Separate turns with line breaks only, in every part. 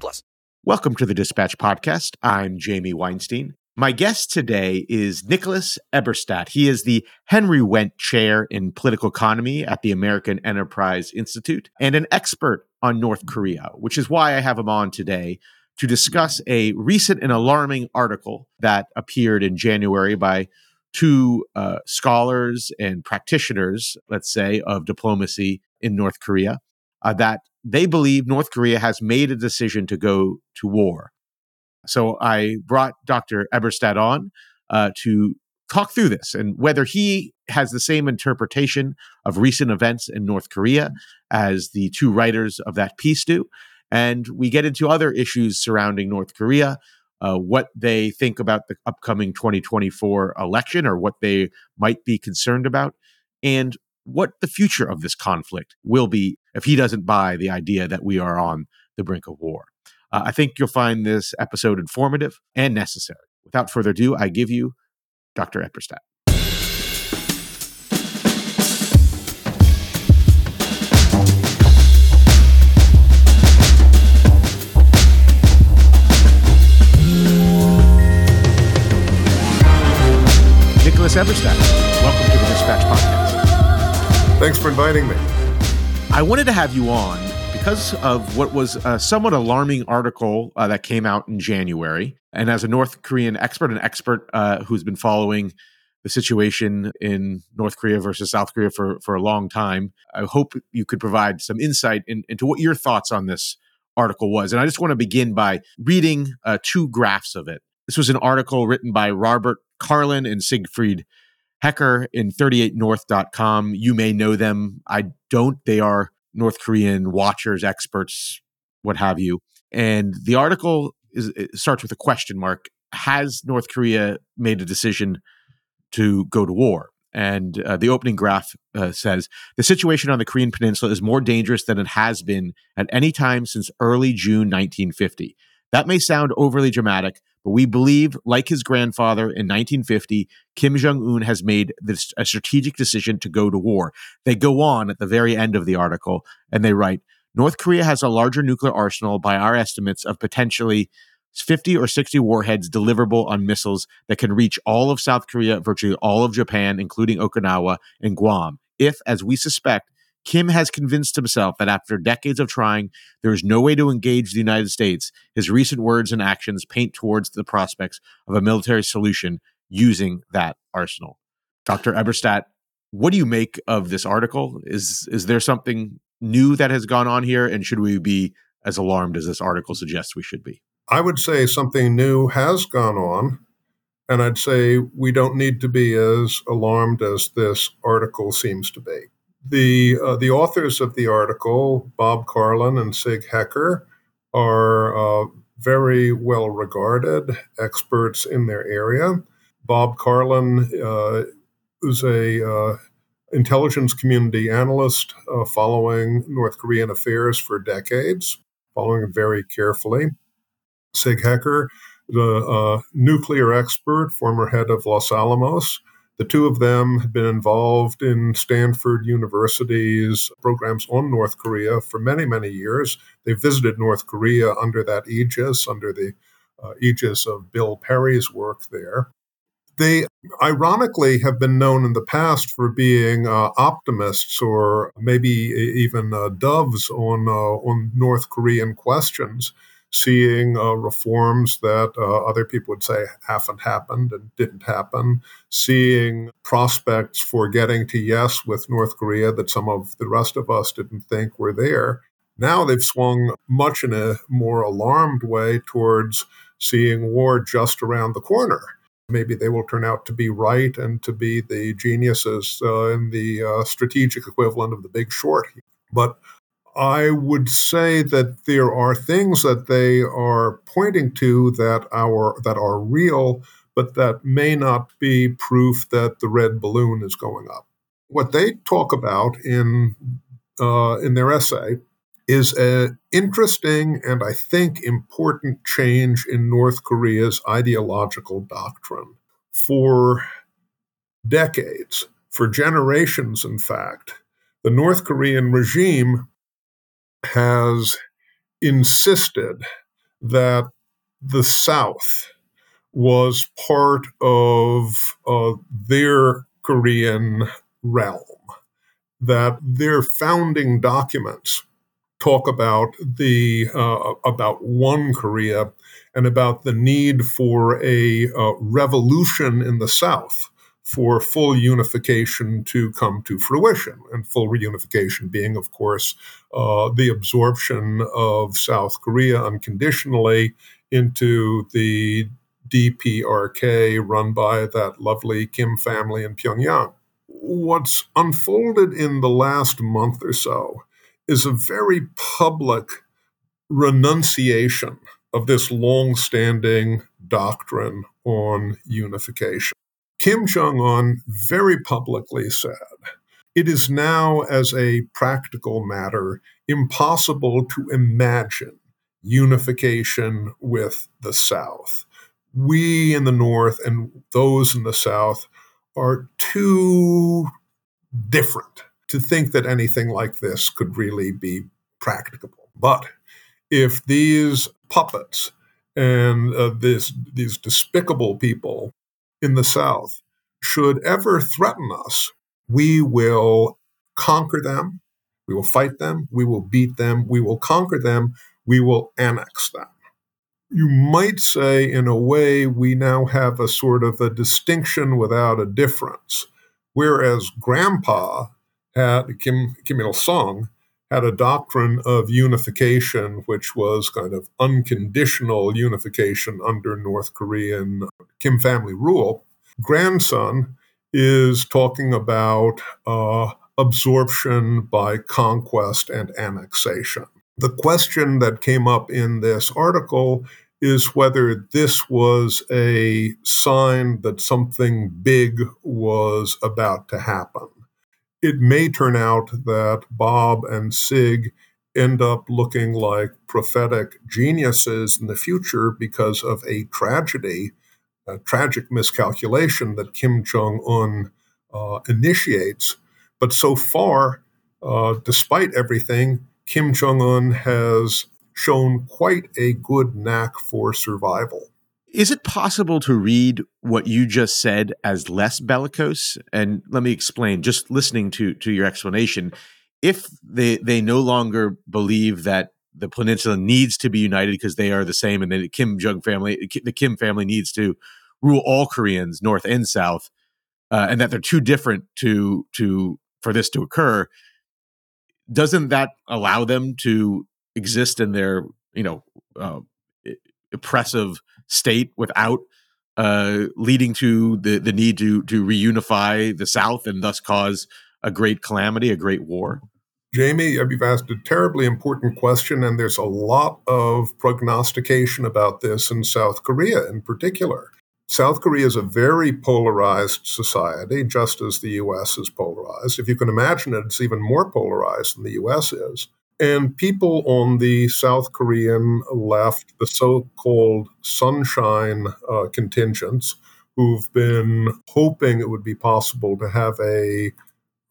plus.
Welcome to the Dispatch Podcast. I'm Jamie Weinstein. My guest today is Nicholas Eberstadt. He is the Henry Wendt Chair in Political Economy at the American Enterprise Institute and an expert on North Korea, which is why I have him on today to discuss a recent and alarming article that appeared in January by two uh, scholars and practitioners, let's say, of diplomacy in North Korea, uh, that they believe North Korea has made a decision to go to war. So I brought Dr. Eberstadt on uh, to talk through this and whether he has the same interpretation of recent events in North Korea as the two writers of that piece do. And we get into other issues surrounding North Korea, uh, what they think about the upcoming 2024 election or what they might be concerned about, and what the future of this conflict will be if he doesn't buy the idea that we are on the brink of war. Uh, I think you'll find this episode informative and necessary. Without further ado, I give you Dr. Eberstadt. Nicholas Eberstadt, welcome to the Dispatch Podcast.
Thanks for inviting me.
I wanted to have you on because of what was a somewhat alarming article uh, that came out in January. And as a North Korean expert, an expert uh, who's been following the situation in North Korea versus South Korea for, for a long time, I hope you could provide some insight in, into what your thoughts on this article was. And I just want to begin by reading uh, two graphs of it. This was an article written by Robert Carlin and Siegfried Hecker in 38north.com. You may know them. I don't. They are North Korean watchers, experts, what have you. And the article is, starts with a question mark. Has North Korea made a decision to go to war? And uh, the opening graph uh, says the situation on the Korean Peninsula is more dangerous than it has been at any time since early June 1950. That may sound overly dramatic, but we believe, like his grandfather in 1950, Kim Jong un has made this, a strategic decision to go to war. They go on at the very end of the article and they write North Korea has a larger nuclear arsenal, by our estimates, of potentially 50 or 60 warheads deliverable on missiles that can reach all of South Korea, virtually all of Japan, including Okinawa and Guam. If, as we suspect, Kim has convinced himself that after decades of trying, there is no way to engage the United States. His recent words and actions paint towards the prospects of a military solution using that arsenal. Dr. Eberstadt, what do you make of this article? Is is there something new that has gone on here, and should we be as alarmed as this article suggests we should be?
I would say something new has gone on, and I'd say we don't need to be as alarmed as this article seems to be. The, uh, the authors of the article, Bob Carlin and Sig Hecker, are uh, very well regarded experts in their area. Bob Carlin uh, is a uh, intelligence community analyst uh, following North Korean affairs for decades, following very carefully. Sig Hecker, the uh, nuclear expert, former head of Los Alamos, the two of them have been involved in Stanford University's programs on North Korea for many, many years. They visited North Korea under that aegis, under the uh, aegis of Bill Perry's work there. They ironically have been known in the past for being uh, optimists or maybe even uh, doves on, uh, on North Korean questions seeing uh, reforms that uh, other people would say haven't happened and didn't happen, seeing prospects for getting to yes with North Korea that some of the rest of us didn't think were there. Now they've swung much in a more alarmed way towards seeing war just around the corner. Maybe they will turn out to be right and to be the geniuses uh, in the uh, strategic equivalent of the big short. But I would say that there are things that they are pointing to that are that are real, but that may not be proof that the red balloon is going up. What they talk about in uh, in their essay is an interesting and I think important change in North Korea's ideological doctrine. For decades, for generations, in fact, the North Korean regime has insisted that the South was part of uh, their Korean realm, that their founding documents talk about the uh, about one Korea and about the need for a uh, revolution in the South for full unification to come to fruition, and full reunification being, of course, uh, the absorption of South Korea unconditionally into the DPRK run by that lovely Kim family in Pyongyang. What's unfolded in the last month or so is a very public renunciation of this long standing doctrine on unification. Kim Jong un very publicly said, It is now, as a practical matter, impossible to imagine unification with the South. We in the North and those in the South are too different to think that anything like this could really be practicable. But if these puppets and uh, this, these despicable people in the South should ever threaten us, we will conquer them, we will fight them, we will beat them, we will conquer them, we will annex them. You might say, in a way, we now have a sort of a distinction without a difference. Whereas Grandpa had Kim, Kim Il sung had a doctrine of unification, which was kind of unconditional unification under North Korean Kim family rule. Grandson is talking about uh, absorption by conquest and annexation. The question that came up in this article is whether this was a sign that something big was about to happen it may turn out that Bob and Sig end up looking like prophetic geniuses in the future because of a tragedy, a tragic miscalculation that Kim Jong un uh, initiates. But so far, uh, despite everything, Kim Jong un has shown quite a good knack for survival.
Is it possible to read what you just said as less bellicose? And let me explain. Just listening to to your explanation, if they they no longer believe that the peninsula needs to be united because they are the same, and the Kim Jong family, the Kim family needs to rule all Koreans, North and South, uh, and that they're too different to to for this to occur. Doesn't that allow them to exist in their you know uh, oppressive state without uh, leading to the, the need to to reunify the South and thus cause a great calamity, a great war?
Jamie, you've asked a terribly important question, and there's a lot of prognostication about this in South Korea in particular. South Korea is a very polarized society, just as the US is polarized. If you can imagine it, it's even more polarized than the US is. And people on the South Korean left, the so called sunshine uh, contingents, who've been hoping it would be possible to have a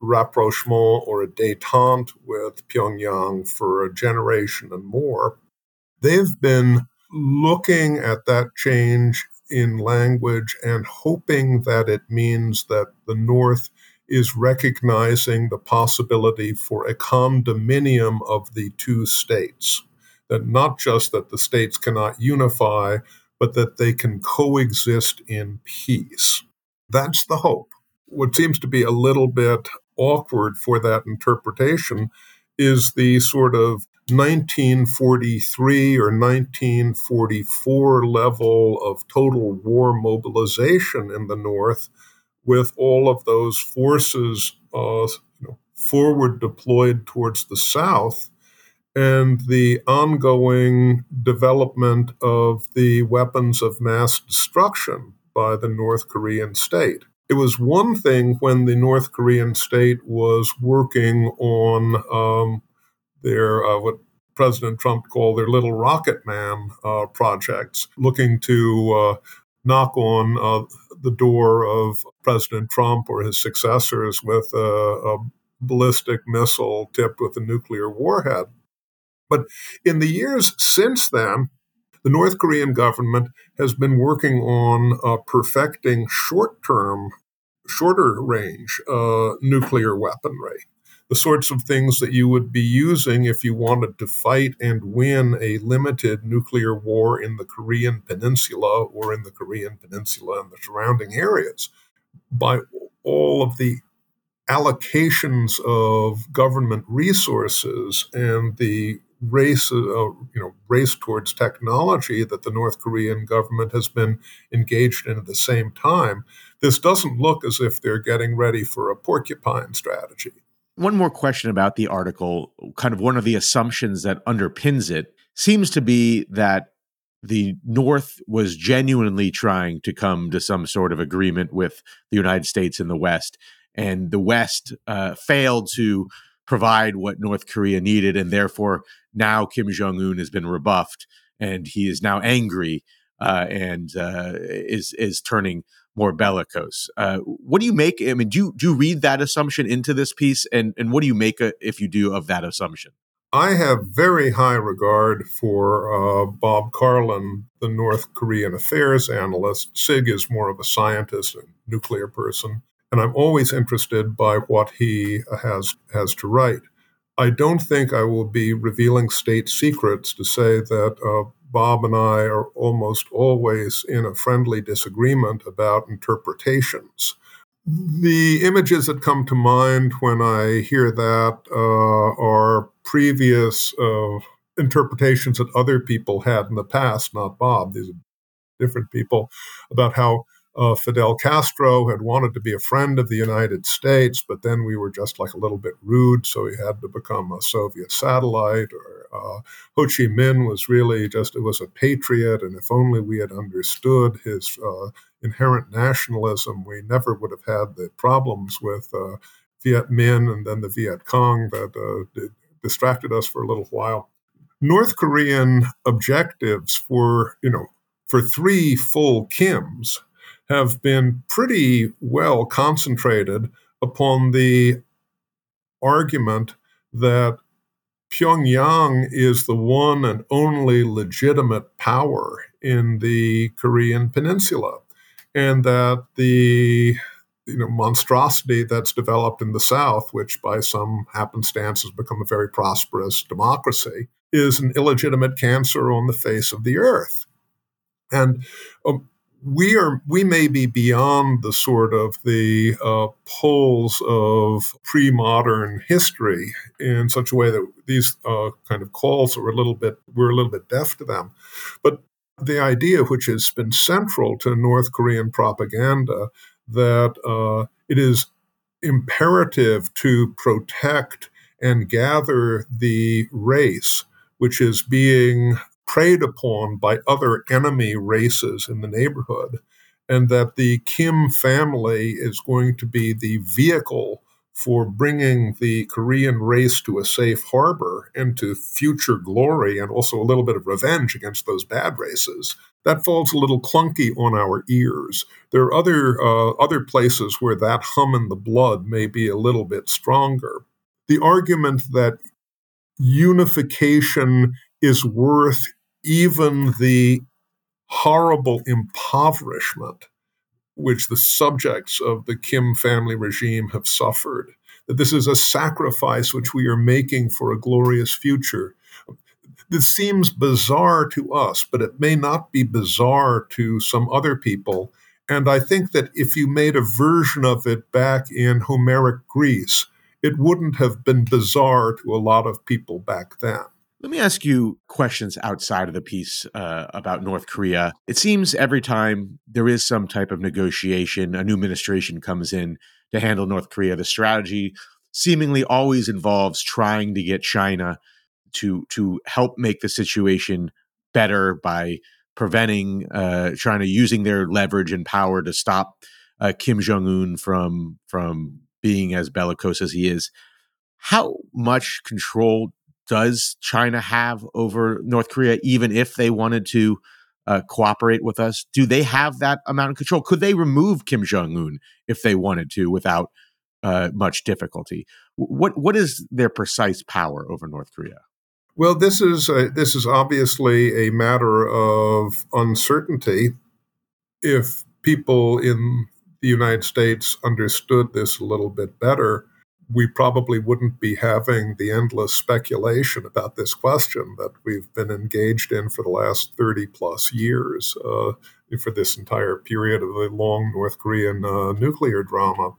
rapprochement or a detente with Pyongyang for a generation and more, they've been looking at that change in language and hoping that it means that the North is recognizing the possibility for a condominium of the two states. That not just that the states cannot unify, but that they can coexist in peace. That's the hope. What seems to be a little bit awkward for that interpretation is the sort of 1943 or 1944 level of total war mobilization in the North with all of those forces uh, you know, forward deployed towards the south, and the ongoing development of the weapons of mass destruction by the North Korean state. It was one thing when the North Korean state was working on um, their uh, what President Trump called their little rocket man uh, projects, looking to uh, knock on uh, the door of President Trump or his successors with a, a ballistic missile tipped with a nuclear warhead. But in the years since then, the North Korean government has been working on uh, perfecting short term, shorter range uh, nuclear weaponry. The sorts of things that you would be using if you wanted to fight and win a limited nuclear war in the Korean Peninsula or in the Korean Peninsula and the surrounding areas. By all of the allocations of government resources and the race, uh, you know, race towards technology that the North Korean government has been engaged in at the same time, this doesn't look as if they're getting ready for a porcupine strategy.
One more question about the article. Kind of one of the assumptions that underpins it seems to be that the North was genuinely trying to come to some sort of agreement with the United States and the West, and the West uh, failed to provide what North Korea needed, and therefore now Kim Jong Un has been rebuffed, and he is now angry uh, and uh, is is turning more bellicose. Uh, what do you make? I mean, do you, do you read that assumption into this piece, and and what do you make uh, if you do of that assumption?
I have very high regard for uh, Bob Carlin, the North Korean affairs analyst. Sig is more of a scientist and nuclear person and I'm always interested by what he has has to write. I don't think I will be revealing state secrets to say that uh, Bob and I are almost always in a friendly disagreement about interpretations. The images that come to mind when I hear that uh, are previous uh, interpretations that other people had in the past, not Bob. These are different people about how uh, Fidel Castro had wanted to be a friend of the United States, but then we were just like a little bit rude, so he had to become a Soviet satellite. Or uh, Ho Chi Minh was really just it was a patriot, and if only we had understood his uh, inherent nationalism, we never would have had the problems with uh, Viet Minh and then the Viet Cong that uh, distracted us for a little while. North Korean objectives for you know for three full Kims have been pretty well concentrated upon the argument that Pyongyang is the one and only legitimate power in the Korean Peninsula, and that the you know monstrosity that's developed in the South, which by some happenstance has become a very prosperous democracy, is an illegitimate cancer on the face of the earth. And um, we are we may be beyond the sort of the uh, poles of pre-modern history in such a way that these uh, kind of calls are a little bit we're a little bit deaf to them. But the idea which has been central to north korean propaganda that uh, it is imperative to protect and gather the race which is being preyed upon by other enemy races in the neighborhood, and that the Kim family is going to be the vehicle for bringing the Korean race to a safe harbor and to future glory and also a little bit of revenge against those bad races. That falls a little clunky on our ears. There are other uh, other places where that hum in the blood may be a little bit stronger. The argument that unification is worth even the horrible impoverishment which the subjects of the Kim family regime have suffered. That this is a sacrifice which we are making for a glorious future. This seems bizarre to us, but it may not be bizarre to some other people. And I think that if you made a version of it back in Homeric Greece, it wouldn't have been bizarre to a lot of people back then.
Let me ask you questions outside of the piece uh, about North Korea. It seems every time there is some type of negotiation, a new administration comes in to handle North Korea, the strategy seemingly always involves trying to get China to to help make the situation better by preventing uh, China using their leverage and power to stop uh, Kim Jong Un from from being as bellicose as he is. How much control does China have over North Korea, even if they wanted to uh, cooperate with us? Do they have that amount of control? Could they remove Kim Jong Un if they wanted to without uh, much difficulty? What what is their precise power over North Korea?
Well, this is a, this is obviously a matter of uncertainty. If people in the United States understood this a little bit better, we probably wouldn't be having the endless speculation about this question that we've been engaged in for the last 30 plus years, uh, for this entire period of the long North Korean uh, nuclear drama.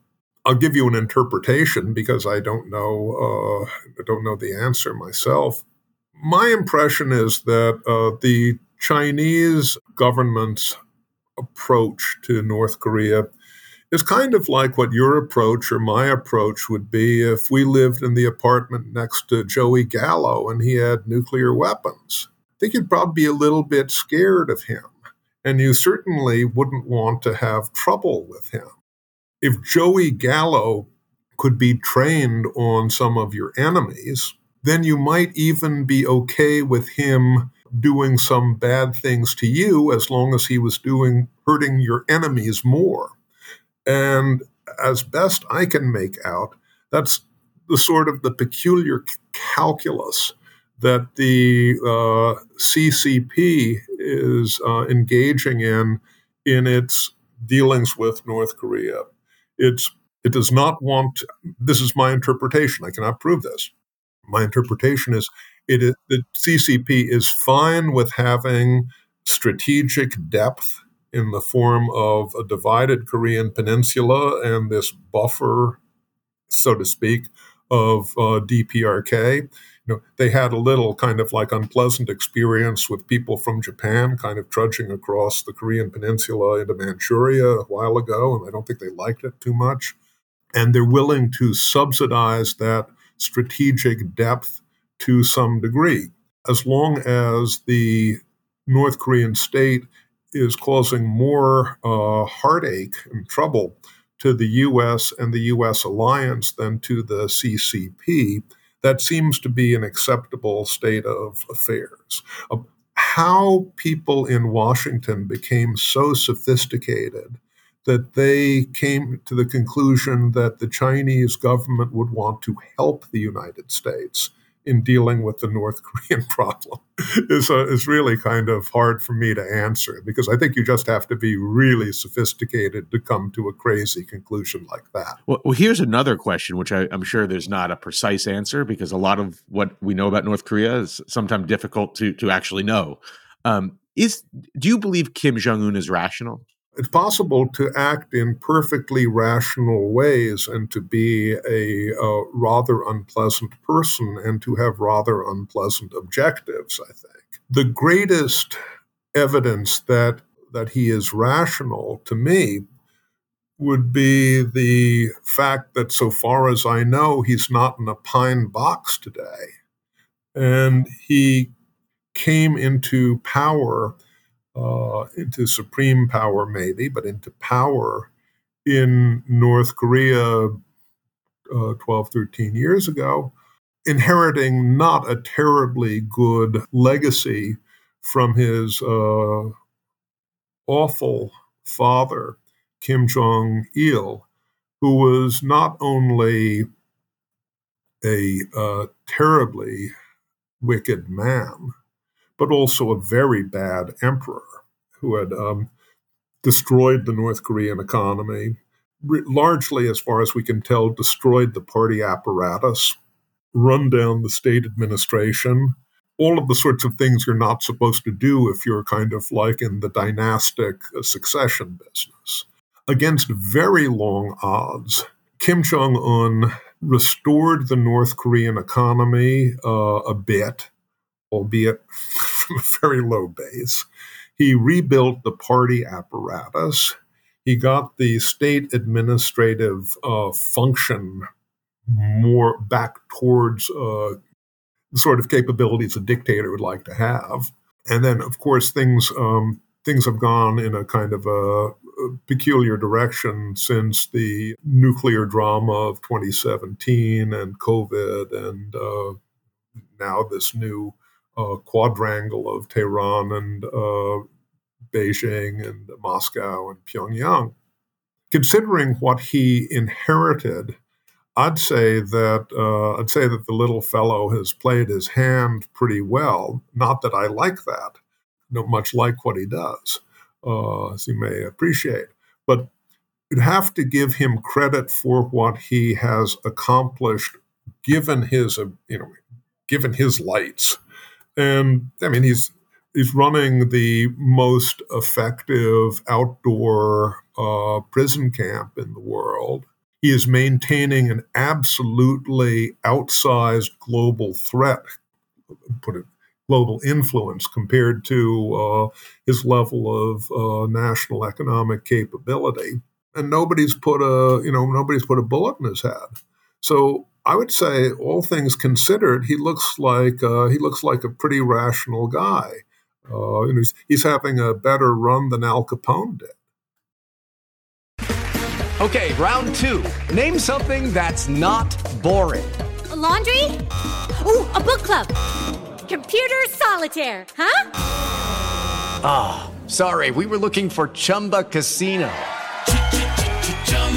I'll give you an interpretation because I don't know uh, I don't know the answer myself. My impression is that uh, the Chinese government's approach to North Korea is kind of like what your approach or my approach would be if we lived in the apartment next to Joey Gallo and he had nuclear weapons. I think you'd probably be a little bit scared of him, and you certainly wouldn't want to have trouble with him. If Joey Gallo could be trained on some of your enemies, then you might even be okay with him doing some bad things to you as long as he was doing hurting your enemies more. And as best I can make out, that's the sort of the peculiar calculus that the uh, CCP is uh, engaging in in its dealings with North Korea. It's it does not want. This is my interpretation. I cannot prove this. My interpretation is it is the CCP is fine with having strategic depth in the form of a divided Korean peninsula and this buffer, so to speak, of uh, DPRK. You know, they had a little kind of like unpleasant experience with people from Japan kind of trudging across the Korean peninsula into Manchuria a while ago, and I don't think they liked it too much. And they're willing to subsidize that strategic depth to some degree. As long as the North Korean state is causing more uh, heartache and trouble to the U.S. and the U.S. alliance than to the CCP, that seems to be an acceptable state of affairs. Uh, how people in Washington became so sophisticated that they came to the conclusion that the Chinese government would want to help the United States in dealing with the North Korean problem is, uh, is really kind of hard for me to answer because I think you just have to be really sophisticated to come to a crazy conclusion like that.
Well, well here's another question, which I, am sure there's not a precise answer because a lot of what we know about North Korea is sometimes difficult to to actually know. Um, is do you believe Kim Jong Un is rational?
It's possible to act in perfectly rational ways and to be a, rather unpleasant person and to have rather unpleasant objectives, I think. The greatest evidence that, that he is rational to me would be the fact that, so far as I know, he's not in a pine box today. And he came into power uh, into supreme power, maybe, but into power in North Korea uh, 12, 13 years ago, inheriting not a terribly good legacy from his uh, awful father, Kim Jong il, who was not only a uh, terribly wicked man, but also a very bad emperor who had um, destroyed the North Korean economy, largely, as far as we can tell, destroyed the party apparatus, run down the state administration, all of the sorts of things you're not supposed to do if you're kind of like in the dynastic uh, succession business. Against very long odds, Kim Jong un restored the North Korean economy uh, a bit albeit from a very low base. He rebuilt the party apparatus. He got the state administrative uh, function more back towards uh, the sort of capabilities a dictator would like to have. And then, of course, things um, things have gone in a kind of a, peculiar direction since the nuclear drama of 2017 and COVID, and uh, now this new uh, quadrangle of Tehran and uh, Beijing and Moscow and Pyongyang. Considering what he inherited, I'd say that uh, I'd say that the little fellow has played his hand pretty well. Not that I like that, don't much like what he does, uh, as you may appreciate, but you'd have to give him credit for what he has accomplished, given his you know, given his lights. And I mean, he's he's running the most effective outdoor uh, prison camp in the world. He is maintaining an absolutely outsized global threat, put it global influence compared to uh, his level of uh, national economic capability. And nobody's put a you know nobody's put a bullet in his head. So I would say, all things considered, he looks like uh, he looks like a pretty rational guy. Uh, he's, he's having a better run than Al Capone did.
Okay, round two. Name something that's not boring.
A laundry. Ooh, a book club. Computer solitaire. Huh?
Ah, oh, sorry. We were looking for Chumba Casino.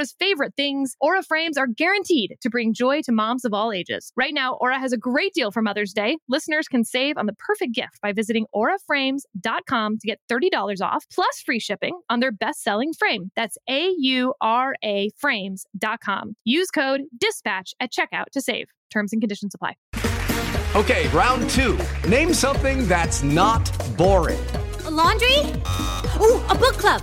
Oprah's favorite things, Aura frames are guaranteed to bring joy to moms of all ages. Right now, Aura has a great deal for Mother's Day. Listeners can save on the perfect gift by visiting auraframes.com to get $30 off plus free shipping on their best-selling frame. That's A U R A frames.com. Use code DISPATCH at checkout to save. Terms and conditions apply.
Okay, round 2. Name something that's not boring.
A laundry? Ooh, a book club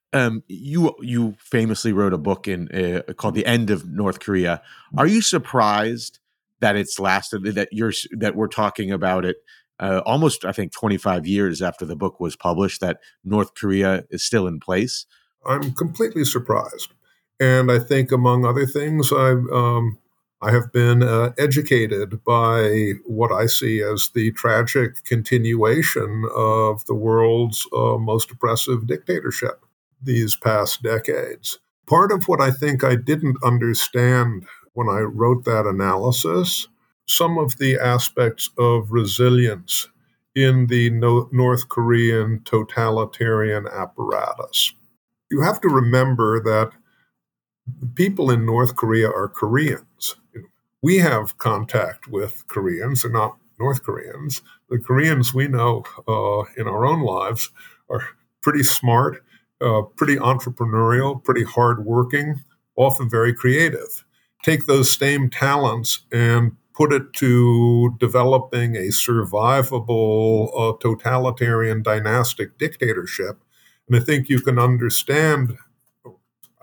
Um, you you famously wrote a book in uh, called "The End of North Korea." Are you surprised that it's lasted? That you're that we're talking about it uh, almost, I think, 25 years after the book was published. That North Korea is still in place.
I'm completely surprised, and I think, among other things, I um, I have been uh, educated by what I see as the tragic continuation of the world's uh, most oppressive dictatorship these past decades. Part of what I think I didn't understand when I wrote that analysis, some of the aspects of resilience in the no- North Korean totalitarian apparatus. You have to remember that people in North Korea are Koreans. We have contact with Koreans, they're not North Koreans. The Koreans we know uh, in our own lives are pretty smart uh, pretty entrepreneurial, pretty hardworking, often very creative. Take those same talents and put it to developing a survivable uh, totalitarian dynastic dictatorship. And I think you can understand,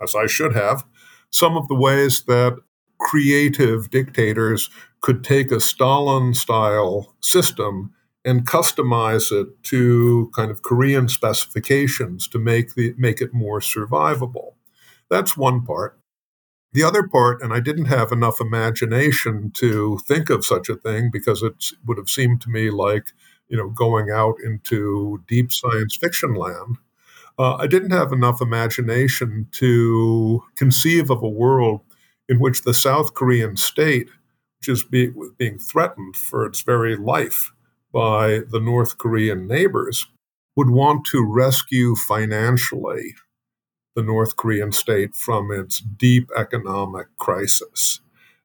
as I should have, some of the ways that creative dictators could take a Stalin style system and customize it to kind of Korean specifications to make the make it more survivable. That's one part. The other part, and I didn't have enough imagination to think of such a thing because it would have seemed to me like, you know, going out into deep science fiction land. Uh, I didn't have enough imagination to conceive of a world in which the South Korean state, which is be, being threatened for its very life by the North Korean neighbors, would want to rescue financially the North Korean state from its deep economic crisis.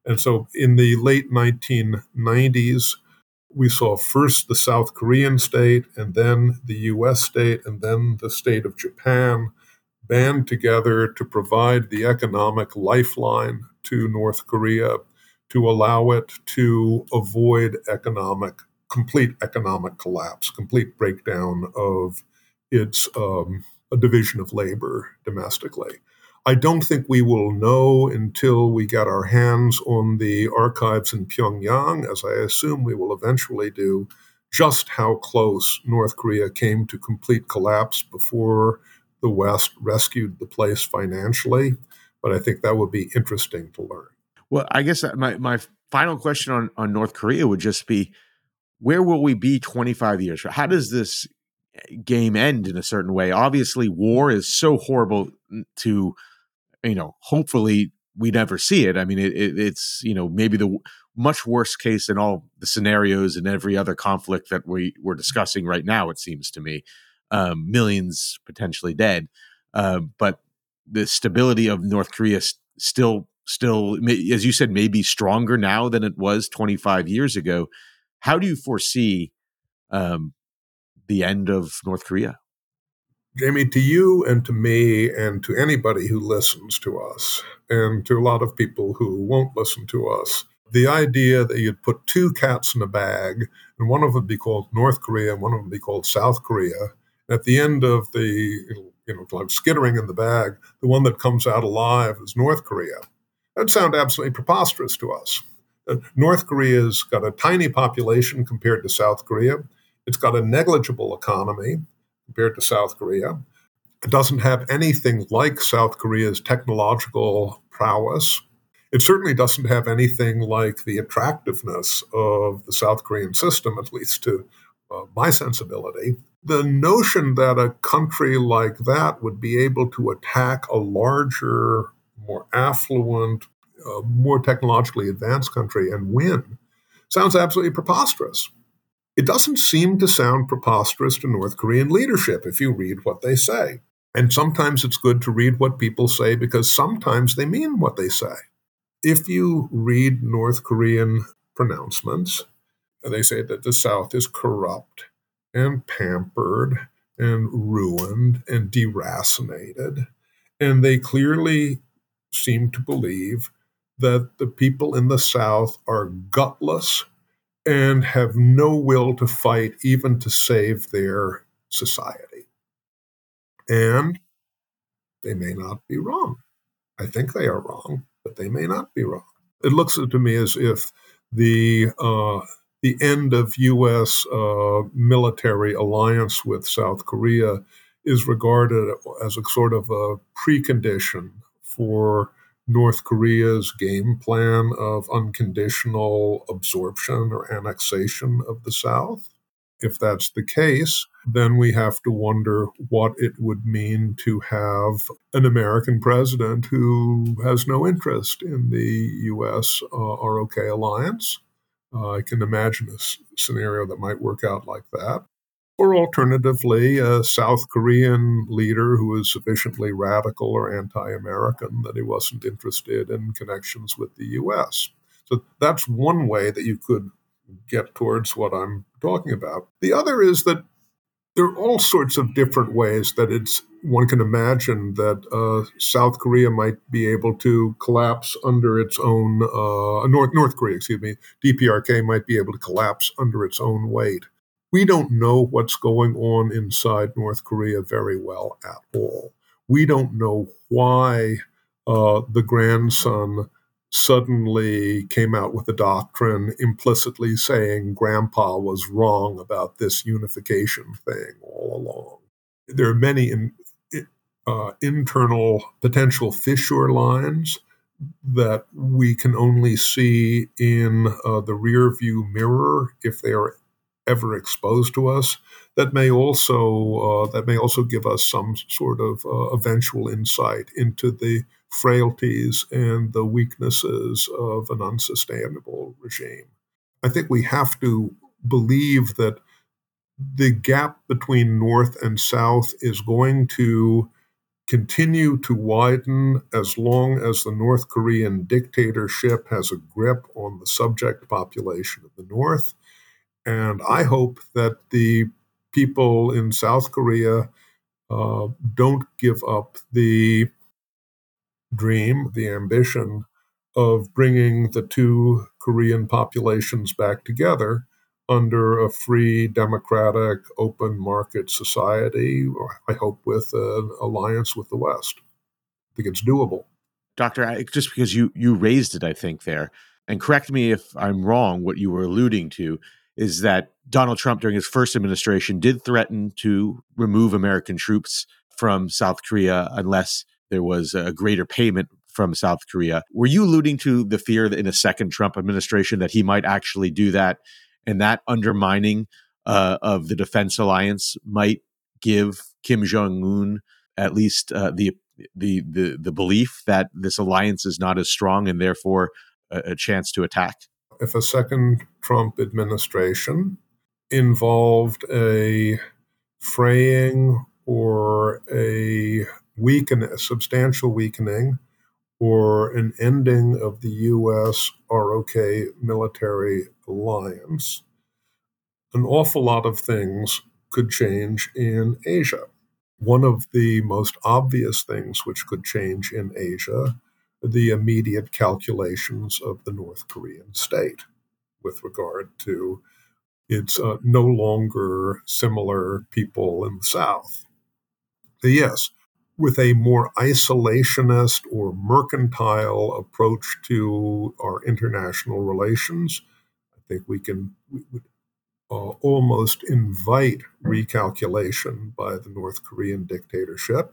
And so in the late 1990s, we saw first the South Korean state, and then the US state, and then the state of Japan band together to provide the economic lifeline to North Korea to allow it to avoid economic, complete economic collapse, complete breakdown of its um, division of labor domestically. I don't think we will know until we get our hands on the archives in Pyongyang, as I assume we will eventually do, just how close North Korea came to complete collapse before the West rescued the place financially. But I think that would be interesting to learn.
Well, I guess my, my final question on, on North Korea would just be where will we be 25 years? from? How does this game end in a certain way. Obviously, war is so horrible to, you know, hopefully we never see it. I mean, it, it, it's, you know, maybe the much worst case in all the scenarios and every other conflict that we, we're discussing right now, it seems to me. Um, millions potentially dead. Uh, but the stability of North Korea still, still, as you said, maybe stronger now than it was 25 years ago. How do you foresee um, the end of North Korea?
Jamie, to you and to me and to anybody who listens to us, and to a lot of people who won't listen to us, the idea that you'd put two cats in a bag, and one of them be called North Korea and one of them be called South Korea. At the end of the, you know, like skittering in the bag, the one that comes out alive is North Korea. That would sound absolutely preposterous to us. North Korea's got a tiny population compared to South Korea. It's got a negligible economy compared to South Korea. It doesn't have anything like South Korea's technological prowess. It certainly doesn't have anything like the attractiveness of the South Korean system, at least to uh, my sensibility. The notion that a country like that would be able to attack a larger, more affluent, uh, more technologically advanced country and win sounds absolutely preposterous. It doesn't seem to sound preposterous to North Korean leadership if you read what they say. And sometimes it's good to read what people say because sometimes they mean what they say. If you read North Korean pronouncements, they say that the South is corrupt and pampered and ruined and deracinated. And they clearly seem to believe that the people in the South are gutless and have no will to fight even to save their society. And they may not be wrong. I think they are wrong, but they may not be wrong. It looks to me as if the uh, the end of U.S. Uh, military alliance with South Korea is regarded as a sort of a precondition for North Korea's game plan of unconditional absorption or annexation of the South? If that's the case, then we have to wonder what it would mean to have an American president who has no interest in the U.S. Uh, ROK alliance. Uh, I can imagine a scenario that might work out like that or alternatively, a South Korean leader who was sufficiently radical or anti American that he wasn't interested in connections with the US. So that's one way that you could get towards what I'm talking about. The other is that there are all sorts of different ways that it's one can imagine that uh, South Korea might be able to collapse under its own uh, North North Korea, excuse me, DPRK might be able to collapse under its own weight we don't know what's going on inside North Korea very well at all. We don't know why uh, the grandson suddenly came out with a doctrine implicitly saying grandpa was wrong about this unification thing all along. There are many in, uh, internal potential fissure lines that we can only see in uh, the rear view mirror if they are ever exposed to us that may also uh, that may also give us some sort of uh, eventual insight into the frailties and the weaknesses of an unsustainable regime. I think we have to believe that the gap between North and South is going to continue to widen as long as the North Korean dictatorship has a grip on the subject population of the North. And I hope that the people in South Korea uh, don't give up the dream, the ambition of bringing the two Korean populations back together under a free, democratic, open market society, I hope with an alliance with the West. I think it's doable.
Doctor, I just because you, you raised it, I think, there, and correct me if I'm wrong, what you were alluding to is that Donald Trump, during his first administration, did threaten to remove American troops from South Korea unless there was a greater payment from South Korea. Were you alluding to the fear that in a second Trump administration that he might actually do that, and that undermining uh, of the defense alliance might give Kim Jong Un at least uh, the, the the the belief that this alliance is not as strong and therefore a, a chance to attack?
If a second Trump administration involved a fraying or a weaken, a substantial weakening or an ending of the U.S. ROK military alliance, an awful lot of things could change in Asia. One of the most obvious things which could change in Asia the immediate calculations of the North Korean state with regard to its uh, no longer similar people in the South. So yes, with a more isolationist or mercantile approach to our international relations, I think we can we would, uh, almost invite recalculation by the North Korean dictatorship.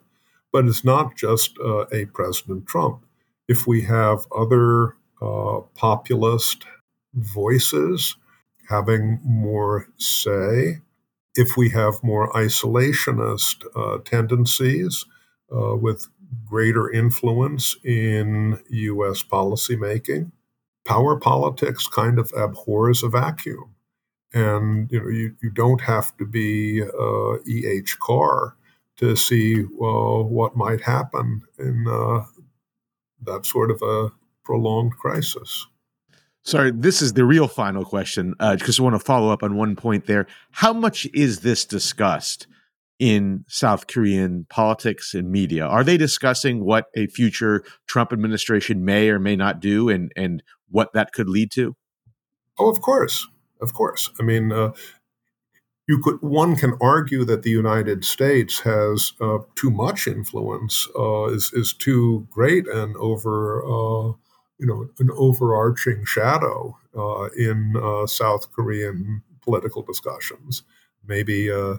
But it's not just uh, a President Trump. If we have other uh, populist voices having more say, if we have more isolationist uh, tendencies, uh, with greater influence in U.S. policymaking. Power politics kind of abhors a vacuum. And you know, you, you don't have to be E.H. Carr to see uh, what might happen in uh, that sort of a prolonged crisis.
Sorry, this is the real final question because uh, I want to follow up on one point there. How much is this discussed in South Korean politics and media? Are they discussing what a future Trump administration may or may not do and, and what that could lead to?
Oh, of course. Of course. I mean, uh, you could one can argue that the United States has uh, too much influence, uh, is is too great and over uh, you know an overarching shadow uh, in uh, South Korean political discussions. Maybe uh,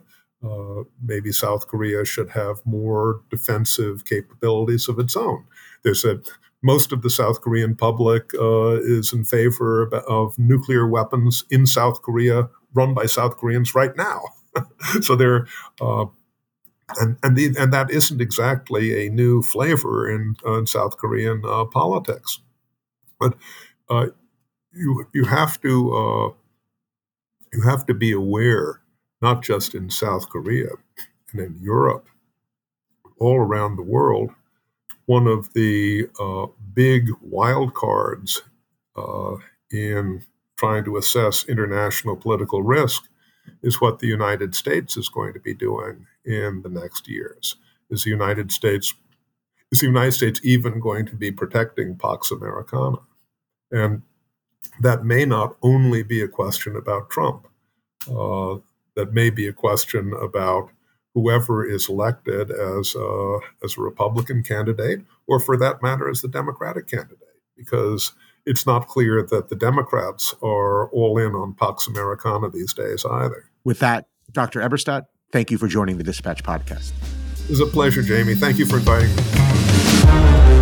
maybe South Korea should have more defensive capabilities of its own. There's a most of the South Korean public uh, is in favor of, of, nuclear weapons in South Korea, run by South Koreans right now. so they're uh, and and, the, and that isn't exactly a new flavor in, uh, in South Korean uh, politics, but uh, you you have to you have to be aware not just in South Korea and in Europe, all around the world. One of the uh, big wild cards uh, in trying to assess international political risk is what the United States is going to be doing in the next years. Is the United States is the United States even going to be protecting Pax Americana? And that may not only be a question about Trump. Uh, that may be a question about whoever is elected as a, as a Republican candidate or for that matter, as the Democratic candidate, because it's not clear that the Democrats are all in on Pax Americana these days either.
With that, Dr. Eberstadt, thank you for joining the Dispatch podcast.
It was a pleasure, Jamie. Thank you for inviting me.